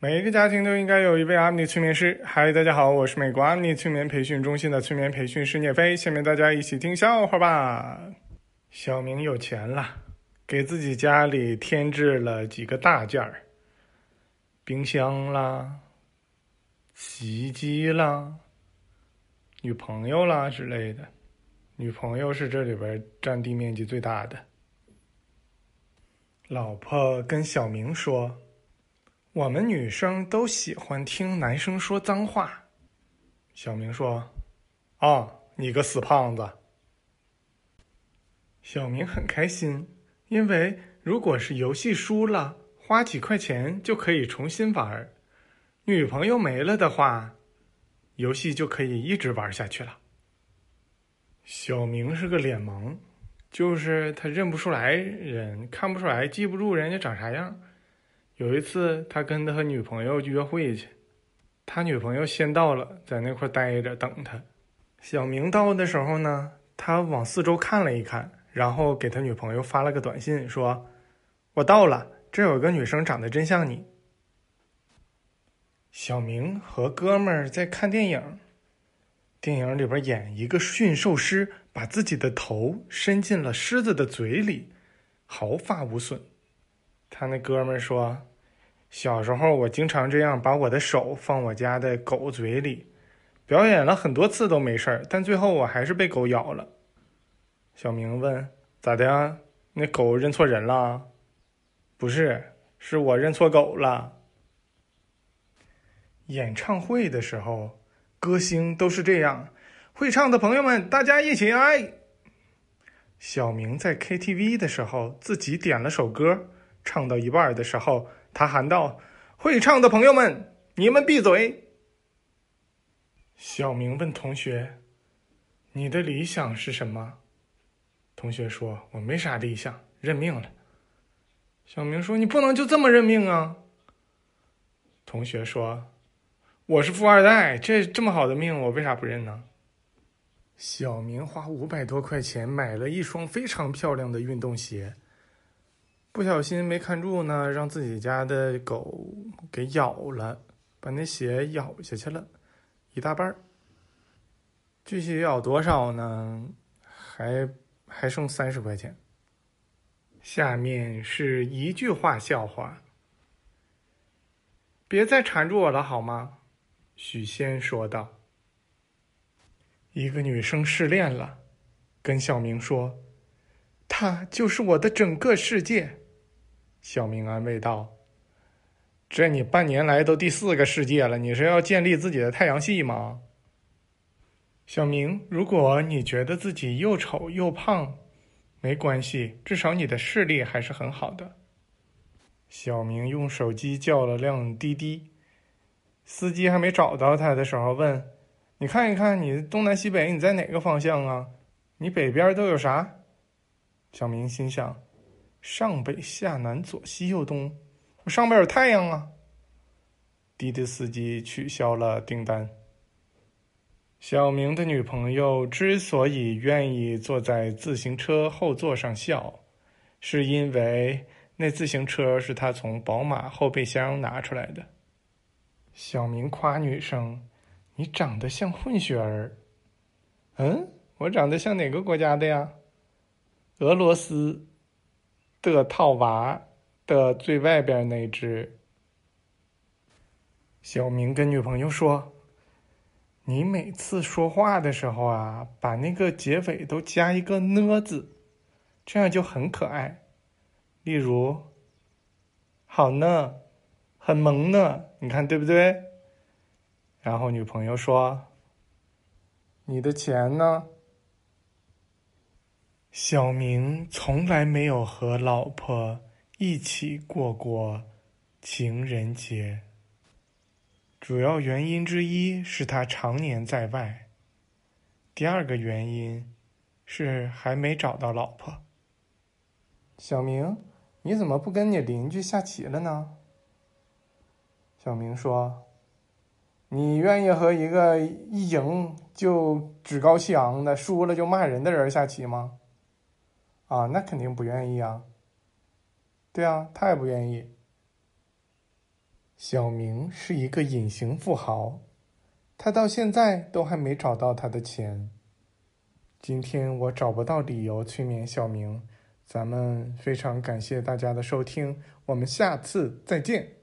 每一个家庭都应该有一位阿米尼催眠师。嗨，大家好，我是美国阿米尼催眠培训中心的催眠培训师聂飞。下面大家一起听笑话吧。小明有钱了，给自己家里添置了几个大件儿，冰箱啦、洗衣机啦、女朋友啦之类的。女朋友是这里边占地面积最大的。老婆跟小明说。我们女生都喜欢听男生说脏话。小明说：“啊，你个死胖子！”小明很开心，因为如果是游戏输了，花几块钱就可以重新玩；女朋友没了的话，游戏就可以一直玩下去了。小明是个脸盲，就是他认不出来人，看不出来，记不住人家长啥样。有一次，他跟他女朋友约会去，他女朋友先到了，在那块待着等他。小明到的时候呢，他往四周看了一看，然后给他女朋友发了个短信，说：“我到了，这有个女生长得真像你。”小明和哥们儿在看电影，电影里边演一个驯兽师把自己的头伸进了狮子的嘴里，毫发无损。他那哥们儿说：“小时候我经常这样，把我的手放我家的狗嘴里，表演了很多次都没事儿，但最后我还是被狗咬了。”小明问：“咋的？那狗认错人了？”“不是，是我认错狗了。”演唱会的时候，歌星都是这样，会唱的朋友们，大家一起来。小明在 KTV 的时候，自己点了首歌。唱到一半的时候，他喊道：“会唱的朋友们，你们闭嘴！”小明问同学：“你的理想是什么？”同学说：“我没啥理想，认命了。”小明说：“你不能就这么认命啊！”同学说：“我是富二代，这这么好的命，我为啥不认呢？”小明花五百多块钱买了一双非常漂亮的运动鞋。不小心没看住呢，让自己家的狗给咬了，把那鞋咬下去了，一大半儿。具体咬多少呢？还还剩三十块钱。下面是一句话笑话。别再缠住我了，好吗？许仙说道。一个女生失恋了，跟小明说。他就是我的整个世界，小明安慰道：“这你半年来都第四个世界了，你是要建立自己的太阳系吗？”小明，如果你觉得自己又丑又胖，没关系，至少你的视力还是很好的。小明用手机叫了辆滴滴，司机还没找到他的时候问：“你看一看，你东南西北，你在哪个方向啊？你北边都有啥？”小明心想：“上北下南左西右东，我上边有太阳啊。”滴滴司机取消了订单。小明的女朋友之所以愿意坐在自行车后座上笑，是因为那自行车是他从宝马后备箱拿出来的。小明夸女生：“你长得像混血儿。”“嗯，我长得像哪个国家的呀？”俄罗斯的套娃的最外边那只，小明跟女朋友说：“你每次说话的时候啊，把那个结尾都加一个呢字，这样就很可爱。例如，好呢，很萌呢，你看对不对？”然后女朋友说：“你的钱呢？”小明从来没有和老婆一起过过情人节。主要原因之一是他常年在外，第二个原因是还没找到老婆。小明，你怎么不跟你邻居下棋了呢？小明说：“你愿意和一个一赢就趾高气昂的，输了就骂人的人下棋吗？”啊，那肯定不愿意啊。对啊，他也不愿意。小明是一个隐形富豪，他到现在都还没找到他的钱。今天我找不到理由催眠小明，咱们非常感谢大家的收听，我们下次再见。